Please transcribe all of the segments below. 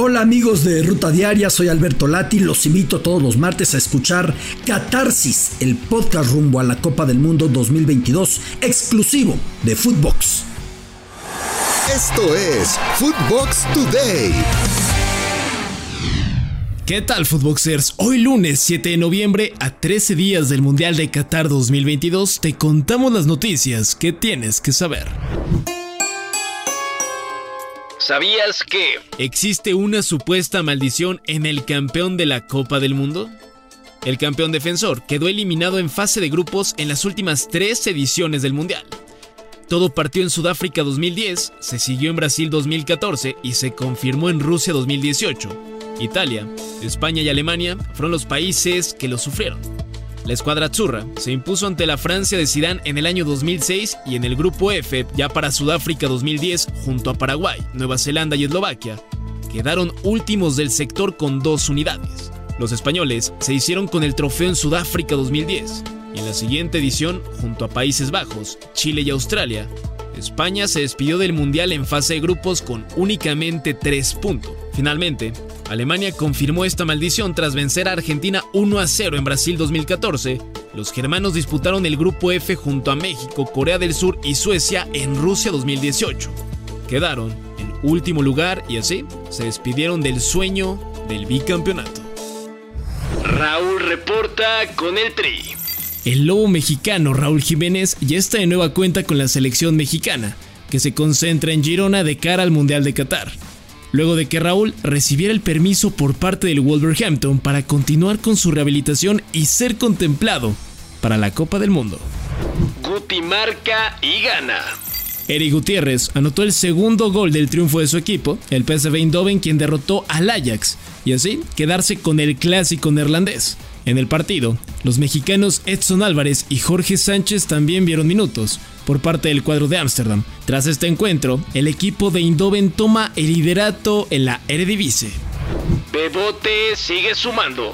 Hola amigos de Ruta Diaria, soy Alberto Lati, los invito todos los martes a escuchar Catarsis, el podcast rumbo a la Copa del Mundo 2022, exclusivo de Footbox. Esto es Footbox Today. ¿Qué tal, Footboxers? Hoy lunes 7 de noviembre, a 13 días del Mundial de Qatar 2022, te contamos las noticias que tienes que saber. ¿Sabías que existe una supuesta maldición en el campeón de la Copa del Mundo? El campeón defensor quedó eliminado en fase de grupos en las últimas tres ediciones del Mundial. Todo partió en Sudáfrica 2010, se siguió en Brasil 2014 y se confirmó en Rusia 2018. Italia, España y Alemania fueron los países que lo sufrieron. La escuadra Azzurra se impuso ante la Francia de Zidane en el año 2006 y en el grupo F, ya para Sudáfrica 2010, junto a Paraguay, Nueva Zelanda y Eslovaquia, quedaron últimos del sector con dos unidades. Los españoles se hicieron con el trofeo en Sudáfrica 2010 y en la siguiente edición, junto a Países Bajos, Chile y Australia, España se despidió del Mundial en fase de grupos con únicamente tres puntos. Finalmente, Alemania confirmó esta maldición tras vencer a Argentina 1 a 0 en Brasil 2014. Los germanos disputaron el grupo F junto a México, Corea del Sur y Suecia en Rusia 2018. Quedaron en último lugar y así se despidieron del sueño del bicampeonato. Raúl reporta con el Tri. El lobo mexicano Raúl Jiménez ya está de nueva cuenta con la selección mexicana, que se concentra en Girona de cara al Mundial de Qatar luego de que Raúl recibiera el permiso por parte del Wolverhampton para continuar con su rehabilitación y ser contemplado para la Copa del Mundo. Guti marca y gana. Eric Gutiérrez anotó el segundo gol del triunfo de su equipo, el PSV Eindhoven, quien derrotó al Ajax, y así quedarse con el clásico neerlandés. En el partido, los mexicanos Edson Álvarez y Jorge Sánchez también vieron minutos, por parte del cuadro de Ámsterdam. Tras este encuentro, el equipo de Eindhoven toma el liderato en la Eredivisie. Bebote sigue sumando.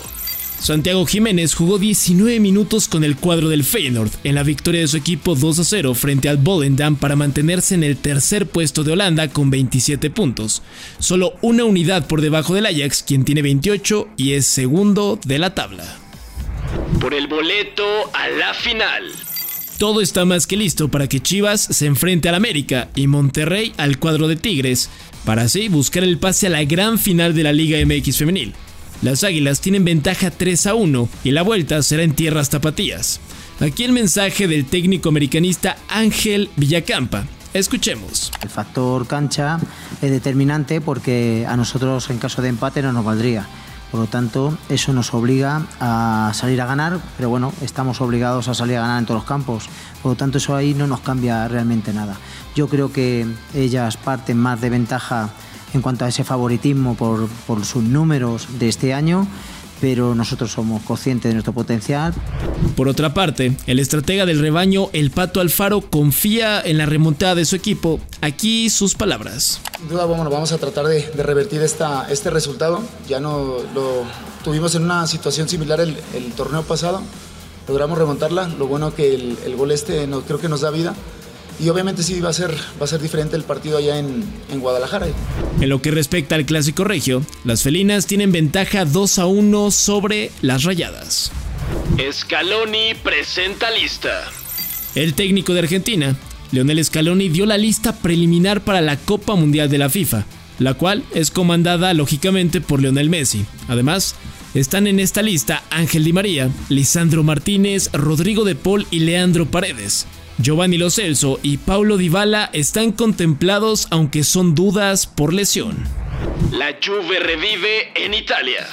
Santiago Jiménez jugó 19 minutos con el cuadro del Feyenoord en la victoria de su equipo 2 a 0 frente al Volendam para mantenerse en el tercer puesto de Holanda con 27 puntos, solo una unidad por debajo del Ajax quien tiene 28 y es segundo de la tabla. Por el boleto a la final. Todo está más que listo para que Chivas se enfrente al América y Monterrey al cuadro de Tigres, para así buscar el pase a la gran final de la Liga MX femenil. Las Águilas tienen ventaja 3 a 1 y la vuelta será en tierras tapatías. Aquí el mensaje del técnico americanista Ángel Villacampa. Escuchemos. El factor cancha es determinante porque a nosotros en caso de empate no nos valdría por lo tanto, eso nos obliga a salir a ganar, pero bueno, estamos obligados a salir a ganar en todos los campos. Por lo tanto, eso ahí no nos cambia realmente nada. Yo creo que ellas parten más de ventaja en cuanto a ese favoritismo por, por sus números de este año pero nosotros somos conscientes de nuestro potencial. Por otra parte, el estratega del rebaño, el Pato Alfaro, confía en la remontada de su equipo. Aquí sus palabras. Sin duda, bueno, vamos a tratar de, revertir esta, este resultado. Ya no lo tuvimos en una situación similar el, torneo pasado. Logramos remontarla. Lo bueno que el, el gol este no, creo que nos da vida y obviamente sí va a ser, va a ser diferente el partido allá en, en, Guadalajara. En lo que respecta al clásico regio, las felinas tienen ventaja 2 a 1 sobre las rayadas. Scaloni presenta lista. El técnico de Argentina, Leonel Scaloni, dio la lista preliminar para la Copa Mundial de la FIFA, la cual es comandada lógicamente por Leonel Messi. Además, están en esta lista Ángel Di María, Lisandro Martínez, Rodrigo de Paul y Leandro Paredes. Giovanni Lo Celso y Paulo Dybala están contemplados aunque son dudas por lesión. La Juve revive en Italia.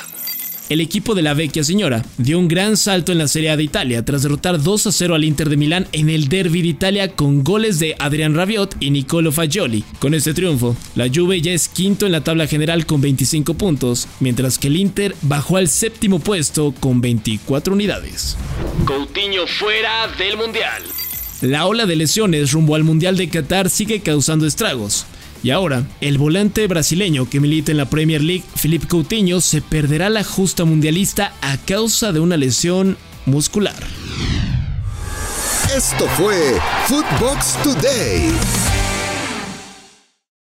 El equipo de la vecchia señora dio un gran salto en la Serie A de Italia tras derrotar 2 a 0 al Inter de Milán en el Derby de Italia con goles de Adrian Rabiot y Nicolo Fagioli. Con este triunfo, la Juve ya es quinto en la tabla general con 25 puntos, mientras que el Inter bajó al séptimo puesto con 24 unidades. Coutinho fuera del Mundial. La ola de lesiones rumbo al Mundial de Qatar sigue causando estragos. Y ahora, el volante brasileño que milita en la Premier League, Felipe Coutinho, se perderá la justa mundialista a causa de una lesión muscular. Esto fue Footbox Today.